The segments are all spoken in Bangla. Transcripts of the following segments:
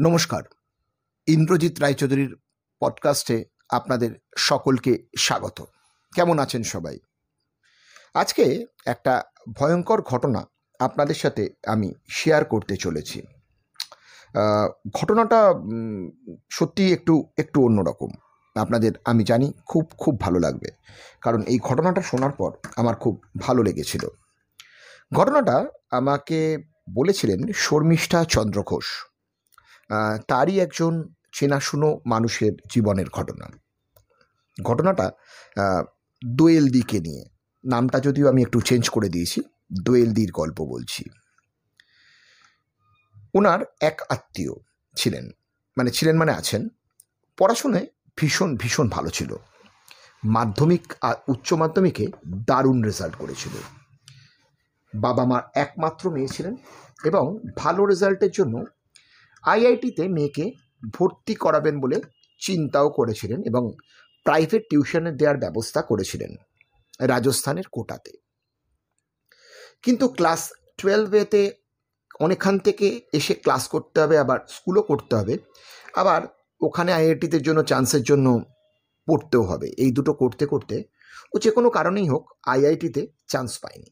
নমস্কার। ইন্দ্রজিৎ রায়চৌধুরীর পডকাস্টে আপনাদের সকলকে স্বাগত। কেমন আছেন সবাই? আজকে একটা ভয়ঙ্কর ঘটনা আপনাদের সাথে আমি শেয়ার করতে চলেছি। ঘটনাটা সত্যি একটু একটু অন্যরকম। আপনাদের আমি জানি খুব খুব ভালো লাগবে। কারণ এই ঘটনাটা শোনার পর আমার খুব ভালো লেগেছিল। ঘটনাটা আমাকে বলেছিলেন শর্মিষ্ঠা চন্দ্র ঘোষ। তারই একজন চেনাশুনো মানুষের জীবনের ঘটনা। ঘটনাটা আহ, দোয়েল দিকে নিয়ে। নামটা যদিও আমি একটু চেঞ্জ করে দিয়েছি দোয়েল দির গল্প বলছি। ওনার এক আত্মীয় ছিলেন মানে ছিলেন মানে আছেন। পড়াশোনায় ভীষণ ভীষণ ভালো ছিল। মাধ্যমিক আর উচ্চ মাধ্যমিকে দারুণ রেজাল্ট করেছিল। বাবা মার একমাত্র মেয়ে ছিলেন এবং ভালো রেজাল্টের জন্য আইআইটিতে মেয়েকে ভর্তি করাবেন বলে চিন্তাও করেছিলেন এবং প্রাইভেট টিউশনে দেওয়ার ব্যবস্থা করেছিলেন রাজস্থানের কোটাতে। কিন্তু ক্লাস টুয়েলভেতে অনেকখান থেকে এসে ক্লাস করতে হবে, আবার স্কুলও করতে হবে, আবার ওখানে আইআইটিতে জন্য চান্সের জন্য পড়তেও হবে। এই দুটো করতে করতে ও যে কোনো কারণেই হোক আইআইটিতে চান্স পায়নি।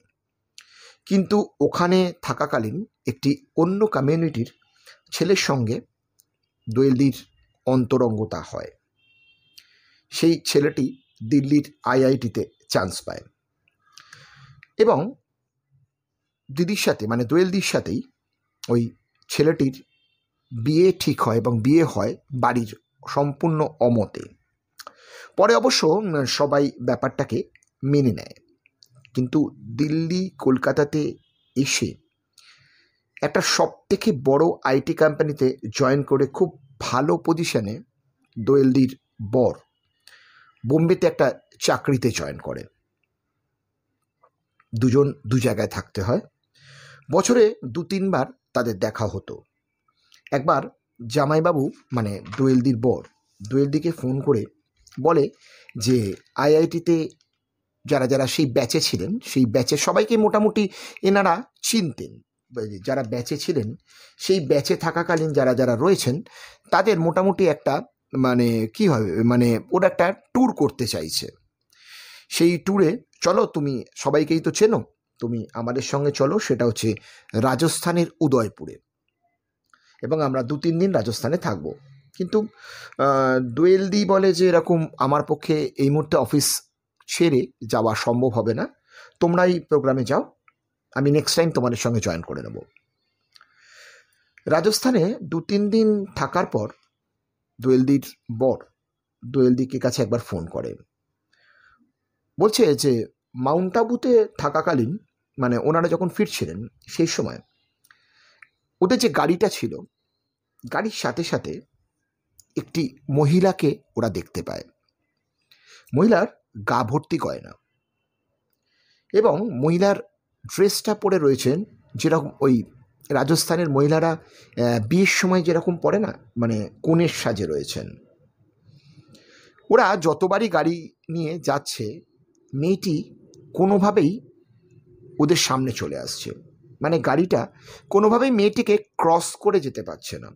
কিন্তু ওখানে থাকাকালীন একটি অন্য কমিউনিটির ছেলের সঙ্গে দোয়েলদির অন্তরঙ্গতা হয়। সেই ছেলেটি দিল্লির আইআইটিতে চান্স পায়। এবং দিদির সাথে মানে দোয়েলদির সাথেই ওই ছেলেটির বিয়ে ঠিক হয় এবং বিয়ে হয় বাড়ির সম্পূর্ণ অমতে। পরে অবশ্য সবাই ব্যাপারটাকে মেনে নেয়। কিন্তু দিল্লি কলকাতাতে এসে একটা সব থেকে বড় আইটি কোম্পানিতে জয়েন করে খুব ভালো পজিশনে দোয়েলদির বর বোম্বেতে একটা চাকরিতে জয়েন করে। দুজন দু জায়গায় থাকতে হয়। বছরে দু তিনবার তাদের দেখা হতো। একবার জামাইবাবু মানে দোয়েলদির বর দোয়েলদিকে ফোন করে বলে যে আইআইটিতে যারা যারা সেই ব্যাচে ছিলেন, সেই ব্যাচে সবাইকে মোটামুটি এনারা চিনতেন। যারা ব্যাচে ছিলেন, সেই ব্যাচে থাকাকালীন যারা যারা রয়েছেন, তাদের মোটামুটি একটা মানে কি হবে মানে ওরা একটা ট্যুর করতে চাইছে। সেই ট্যুরে চলো, তুমি সবাইকেই তো চেনো, তুমি আমাদের সঙ্গে চলো, সেটা হচ্ছে রাজস্থানের উদয়পুরে। এবং আমরা দু, তিন দিন রাজস্থানে থাকব। কিন্তু দোয়েলদি বলে যে এরকম আমার পক্ষে এই মুহূর্তে অফিস ছেড়ে যাওয়া সম্ভব হবে না। তোমরাই প্রোগ্রামে যাও আমি নেক্সট টাইম তোমাদের সঙ্গে জয়েন করে নেব। রাজস্থানে দু তিন দিন থাকার পর দোয়েলদির বর দোয়েলদিকে কাছে একবার ফোন করে। বলছে যে মাউন্ট আবুতে থাকাকালীন মানে ওনারা যখন ফিরছিলেন সেই সময়, ওদের যে গাড়িটা ছিল, গাড়ির সাথে সাথে একটি মহিলাকে ওরা দেখতে পায়। মহিলার গা ভর্তি গয়না এবং মহিলার ড্রেসটা পরে রয়েছেন যেরকম ওই রাজস্থানের মহিলারা বিয়ের সময় যেরকম পরে না মানে কনের সাজে রয়েছেন। ওরা যতবারই গাড়ি নিয়ে যাচ্ছে, মেয়েটি কোনোভাবেই ওদের সামনে চলে আসছে। মানে গাড়িটা কোনোভাবেই মেয়েটিকে ক্রস করে যেতে পারছে না।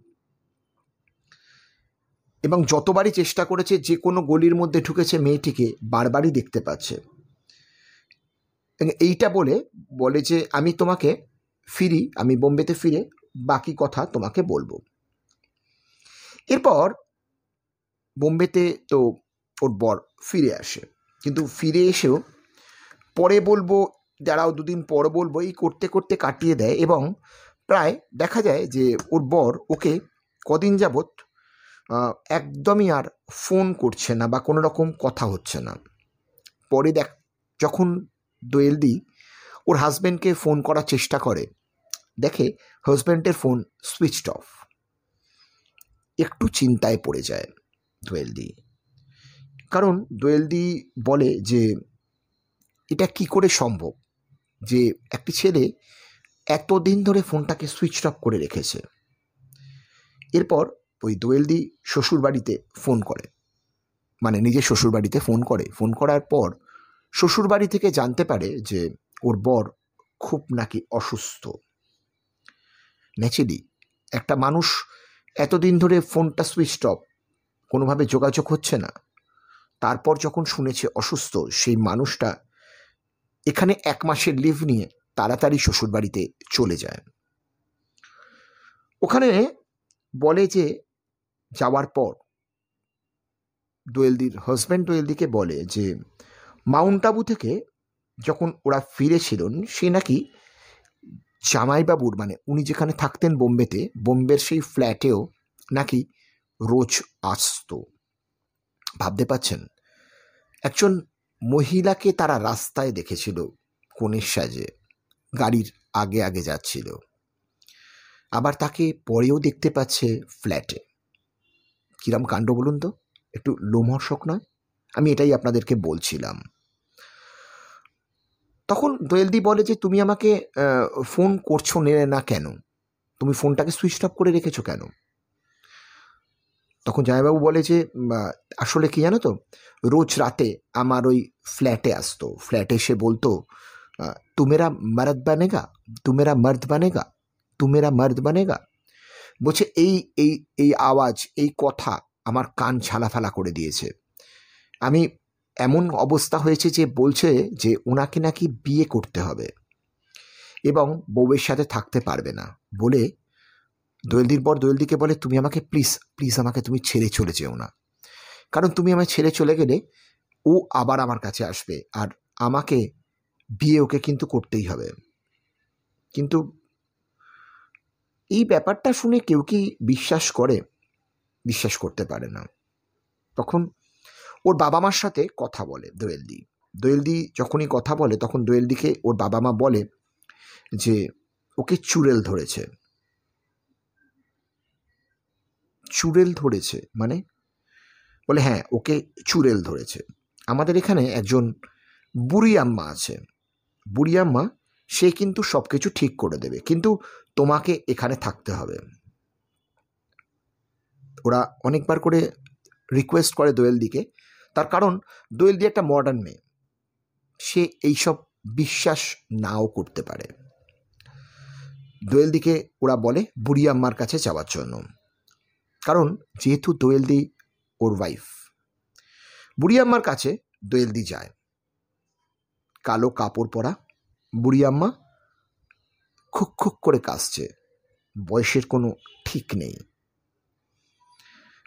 এবং যতবারই চেষ্টা করেছে, যে কোনো গলির মধ্যে ঢুকেছে, মেয়েটিকে বারবারই দেখতে পাচ্ছে। এইটা বলে বলে যে আমি তোমাকে ফিরি, আমি বোম্বেতে ফিরে বাকি কথা তোমাকে বলব। এরপর বোম্বেতে তো ওর বর ফিরে আসে। কিন্তু ফিরে এসেও পরে বলব যারাও দুদিন পর বলব, এই করতে করতে কাটিয়ে দেয় এবং প্রায় দেখা যায় যে ওর বর ওকে কদিন যাবৎ একদমই আর ফোন করছে না বা কোনো রকম কথা হচ্ছে না। পরে দেখ, যখন দোয়েলদি ওর হাজব্যান্ডকে ফোন করার চেষ্টা করে। দেখে হাজব্যান্ডের ফোন সুইচড অফ একটু চিন্তায় পড়ে যায় দোয়েলদি। কারণ দোয়েলদি বলে যে, এটা কি করে সম্ভব যে একটি ছেলে এতদিন ধরে ফোনটাকে সুইচ অফ করে রেখেছে? এরপর ওই দোয়েলদি শ্বশুর বাড়িতে ফোন করে। মানে নিজের শ্বশুর বাড়িতে ফোন করে। ফোন করার পর শ্বশুর বাড়ি থেকে জানতে পারে যে ওর বর খুব নাকি অসুস্থ। ন্যাচুরালি একটা মানুষ এতদিন ধরে ফোনটা সুইচ অফ, কোনোভাবে যোগাযোগ হচ্ছে না। তারপর যখন শুনেছে অসুস্থ, সেই মানুষটা এখানে এক মাসের লিভ নিয়ে তাড়াতাড়ি শ্বশুরবাড়িতে চলে যায়। ওখানে বলে যে যাওয়ার পর দোয়েলদির হাজব্যান্ড দোয়েলদিকে বলে যে মাউন্ট আবু থেকে যখন ওরা ফিরেছিলেন, সে নাকি জামাইবাবুর মানে উনি যেখানে থাকতেন বোম্বেতে, বোম্বের সেই ফ্ল্যাটেও নাকি রোজ আসতো। ভাবতে পাচ্ছেন একজন মহিলাকে তারা রাস্তায় দেখেছিল কনের সাজে, গাড়ির আগে আগে যাচ্ছিল। আবার তাকে পরেও দেখতে পাচ্ছে ফ্ল্যাটে। কিরম কাণ্ড বলুন তো? একটু লোমহর্ষক নয়? আমি এটাই আপনাদেরকে বলছিলাম। তখন দোয়েলদি বলে যে, তুমি আমাকে ফোন করছ না কেন? তুমি ফোনটাকে সুইচ অফ করে রেখেছো কেন? তখন জামাইবাবু বলে যে আসলে কি জানো তো, রোজ রাতে আমার ওই ফ্ল্যাটে আসতো। ফ্ল্যাটে এসে বলতো তুমেরা মর্দ বানেগা? তুমেরা মর্দ বানেগা? তুমেরা মর্দ বানেগা? বলছে, এই এই এই আওয়াজ, এই কথা আমার কান ছালাফালা করে দিয়েছে। আমি এমন অবস্থা হয়েছে যে বলছে যে ওনাকে নাকি বিয়ে করতে হবে এবং বউয়ের সাথে থাকতে পারবে না। বলে দোয়েলদির পর দোয়েলদিকে বলে, তুমি আমাকে প্লিজ প্লিজ আমাকে তুমি ছেড়ে চলে যেও না। কারণ তুমি আমায় ছেড়ে চলে গেলে ও আবার আমার কাছে আসবে আর আমাকে বিয়ে ওকে কিন্তু করতেই হবে। কিন্তু এই ব্যাপারটা শুনে কেউ কি বিশ্বাস করে? বিশ্বাস করতে পারে না। তখন ওর বাবা মার সাথে কথা বলে দোয়েলদি। দোয়েলদি যখনই কথা বলে, তখন দোয়েলদিকে ওর বাবা মা বলে যে, ওকে চুড়েল ধরেছে। চুড়েল ধরেছে মানে? বলে হ্যাঁ ওকে চুড়েল ধরেছে। আমাদের এখানে একজন বুড়ি আম্মা আছে। বুড়ি আম্মা, সে কিন্তু সব কিছু ঠিক করে দেবে। কিন্তু তোমাকে এখানে থাকতে হবে। ওরা অনেকবার করে রিকোয়েস্ট করে দোয়েলদিকে তার কারণ দোয়েলদি একটা মডার্ন মেয়ে। সে এইসব বিশ্বাস নাও করতে পারে। দোয়েলদিকে ওরা বলে, বুড়ি আম্মার কাছে যাওয়ার জন্য। কারণ যেহেতু দোয়েলদি ওর ওয়াইফ বুড়ি আম্মার কাছে দোয়েলদি যায়। কালো কাপড় পরা বুড়ি আম্মা খুক খুক করে কাশছে বয়সের কোনো ঠিক নেই।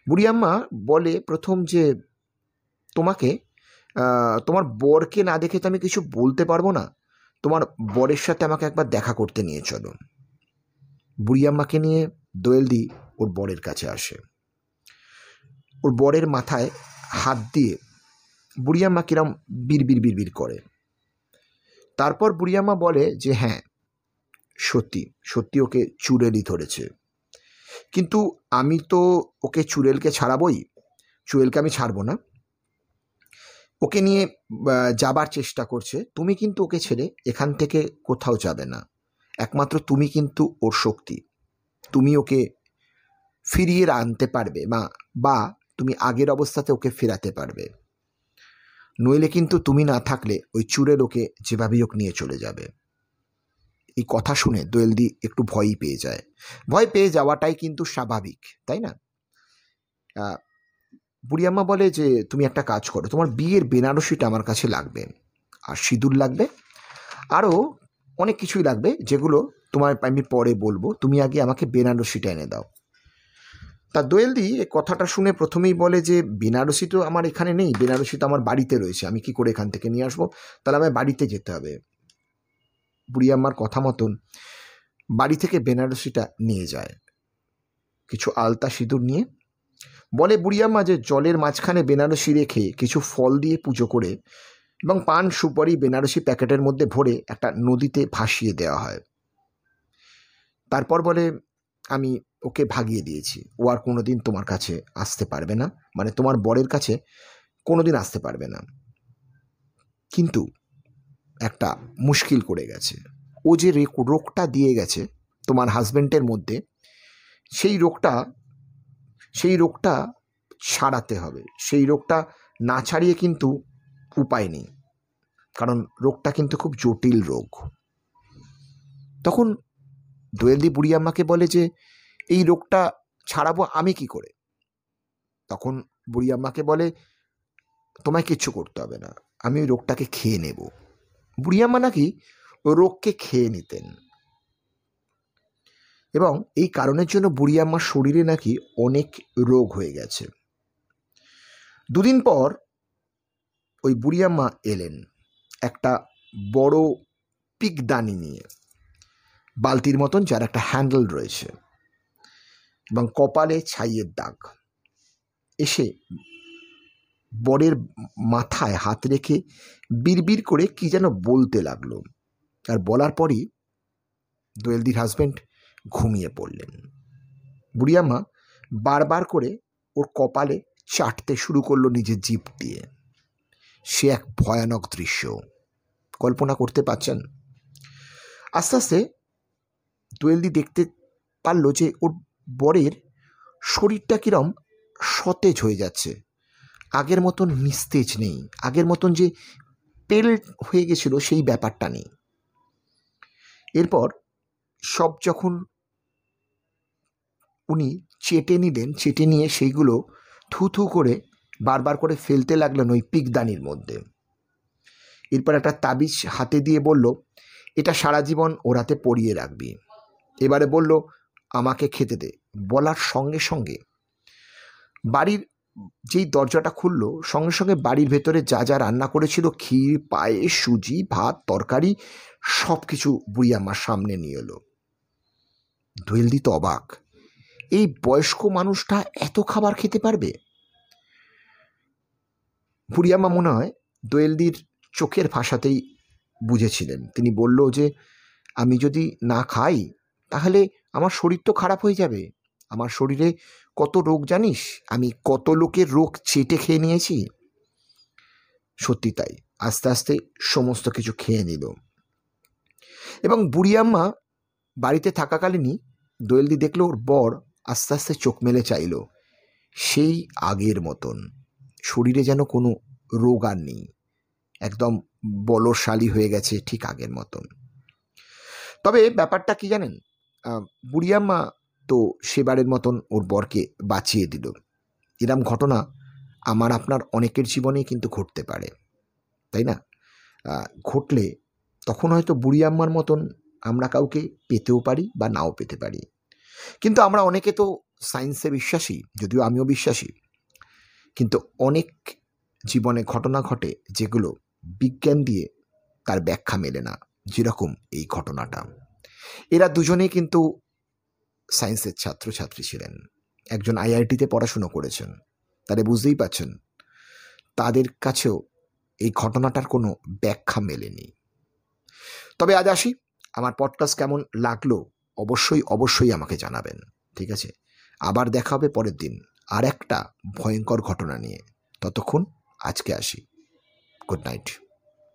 বুড়ি আম্মা বলে, প্রথম যে তোমাকে তোমার বরকে না দেখে তো আমি কিছু বলতে পারব না। তোমার বরের সাথে আমাকে একবার দেখা করতে নিয়ে চলো। বুড়ি আম্মাকে নিয়ে দোয়েলদি ওর বরের কাছে আসে। ওর বরের মাথায় হাত দিয়ে বুড়িয়াম্মা কিরম বিড়বির বিড়বির করে। তারপর বুড়িয়াম্মা বলে যে হ্যাঁ সত্যি সত্যি ওকে চুড়েলই ধরেছে। কিন্তু আমি তো ওকে চুড়েলকে ছাড়াবই চুড়েলকে আমি ছাড়বো না। ওকে নিয়ে যাবার চেষ্টা করছে, তুমি কিন্তু ওকে ছেড়ে এখান থেকে কোথাও যাবে না। একমাত্র তুমি কিন্তু ওর শক্তি। তুমি ওকে ফিরিয়ে আনতে পারবে বা বা, তুমি আগের অবস্থাতে ওকে ফেরাতে পারবে। নইলে কিন্তু তুমি না থাকলে ওই চুরের ওকে যেভাবেই হোক নিয়ে চলে যাবে। এই কথা শুনে দোয়েলদি একটু ভয়ই পেয়ে যায়। ভয় পেয়ে যাওয়াটাই কিন্তু স্বাভাবিক, তাই না? বুড়িয়াম্মা বলে যে, তুমি একটা কাজ করো, তোমার বিয়ের বেনারসিটা আমার কাছে লাগবে, আর সিঁদুর লাগবে আরও অনেক কিছুই লাগবে, যেগুলো তোমার আমি পরে বলব, তুমি আগে আমাকে বেনারসিটা এনে দাও। তা দোয়েলদি এ কথাটা শুনে প্রথমেই বলে যে, বেনারসি তো আমার এখানে নেই, বেনারসি তো আমার বাড়িতে রয়েছে, আমি কি করে এখান থেকে নিয়ে আসব? তাহলে আমায় বাড়িতে যেতে হবে। বুড়িয়াম্মার কথা মতন বাড়ি থেকে বেনারসিটা নিয়ে যায়। কিছু আলতা সিঁদুর নিয়ে বলে বুড়িয়াম্মা যে জলের মাঝখানে বেনারসি রেখে কিছু ফল দিয়ে পুজো করে এবং পান সুপারি বেনারসি প্যাকেটের মধ্যে ভরে একটা নদীতে ভাসিয়ে দেওয়া হয়। তারপর বলে, আমি ওকে ভাগিয়ে দিয়েছি। ও আর কোনো দিন তোমার কাছে আসতে পারবে না। মানে তোমার বরের কাছে কোনো দিন আসতে পারবে না। কিন্তু একটা মুশকিল করে গেছে। ও যে রোগটা দিয়ে গেছে তোমার হাজব্যান্ডের মধ্যে, সেই রোগটা সেই রোগটা ছাড়াতে হবে। সেই রোগটা না ছাড়িয়ে কিন্তু উপায় নেই। কারণ রোগটা কিন্তু খুব জটিল রোগ। তখন দোয়েলদি বুড়ি আম্মাকে বলে যে, এই রোগটা ছাড়াবো আমি কি করে? তখন বুড়ি আম্মাকে বলে, তোমায় কিচ্ছু করতে হবে না। আমি ওই রোগটাকে খেয়ে নেব। বুড়ি আম্মা নাকি রোগকে খেয়ে নিতেন। এবং এই কারণের জন্য বুড়ি আম্মার শরীরে নাকি অনেক রোগ হয়ে গেছে। দুদিন পর ওই বুড়ি আম্মা এলেন একটা বড় পিকদানি নিয়ে, বালতির মতন যার একটা হ্যান্ডেল রয়েছে এবং কপালে ছাইয়ের দাগ। এসে বরের মাথায় হাত রেখে বিড়বিড় করে কি যেন বলতে লাগল। আর বলার পরই দোয়েলদির হাজব্যান্ড ঘুমিয়ে পড়লেন। বুড়িয়াম্মা বারবার করে ওর কপালে চাটতে শুরু করল নিজের জিপ দিয়ে। সে এক ভয়ানক দৃশ্য। কল্পনা করতে পারছেন? আস্তে আস্তে দোয়েলদি দেখতে পারল যে ওর বরের শরীরটা কিরম সতেজ হয়ে যাচ্ছে। আগের মতন নিস্তেজ নেই। আগের মতন যে পেল হয়ে গেছিল সেই ব্যাপারটা নেই। এরপর সব যখন উনি চেটে নিলেন, চেটে নিয়ে সেইগুলো থু থু করে বারবার করে ফেলতে লাগলেন ওই পিকদানির মধ্যে। এরপর একটা তাবিজ হাতে দিয়ে বলল, এটা সারা জীবন ওর হাতে পরিয়ে রাখবি। এবারে বলল, আমাকে খেতে দে। বলার সঙ্গে সঙ্গে বাড়ির যেই দরজাটা খুললো, সঙ্গে সঙ্গে বাড়ির ভেতরে যা যা রান্না করেছিল, ক্ষীর, পায়েস, সুজি, ভাত, তরকারি সব কিছু বুড়ি আমার সামনে নিয়ে এলো। দোয়েলদি তো অবাক। এই বয়স্ক মানুষটা এত খাবার খেতে পারবে? বুড়িয়াম্মা মনে হয় দোয়েলদির চোখের ভাষাতেই বুঝেছিলেন। তিনি বলল যে, আমি যদি না খাই, তাহলে আমার শরীর তো খারাপ হয়ে যাবে। আমার শরীরে কত রোগ জানিস? আমি কত লোকের রোগ চেটে খেয়ে নিয়েছি? সত্যি তাই, আস্তে আস্তে সমস্ত কিছু খেয়ে নিল। এবং বুড়িয়াম্মা বাড়িতে থাকাকালীনই দোয়েলদি দেখল ওর বর আস্তে আস্তে চোখ মেলে চাইল, সেই আগের মতন। শরীরে যেন কোনো রোগ আর নেই। একদম বলশালী হয়ে গেছে ঠিক আগের মতন। তবে ব্যাপারটা কি জানেন? বুড়িয়াম্মা তো সেবারের মতন ওর বরকে বাঁচিয়ে দিল। এরম ঘটনা আমার আপনার অনেকের জীবনেই কিন্তু ঘটতে পারে। তাই না? ঘটলে তখন হয়তো বুড়ি আম্মার মতন আমরা কাউকে পেতেও পারি বা নাও পেতে পারি। কিন্তু আমরা অনেকে তো সায়েন্সে বিশ্বাসী, যদিও আমিও বিশ্বাসী। কিন্তু অনেক জীবনে ঘটনা ঘটে যেগুলো বিজ্ঞান দিয়ে তার ব্যাখ্যা মেলে না, যেরকম এই ঘটনাটা। এরা দুজনেই কিন্তু সায়েন্সের ছাত্রছাত্রী ছিলেন। একজন আইআইটিতে পড়াশুনো করেছেন। তাহলে বুঝতেই পাচ্ছেন তাদের কাছেও এই ঘটনাটার কোনো ব্যাখ্যা মেলেনি। তবে আজ আসি, আমার পডকাস্ট কেমন লাগল অবশ্যই অবশ্যই আমাকে জানাবেন, ঠিক আছে? আবার দেখা হবে পরের দিন। আর একটা ভয়ঙ্কর ঘটনা নিয়ে। ততক্ষণ আজকে আসি। Good night.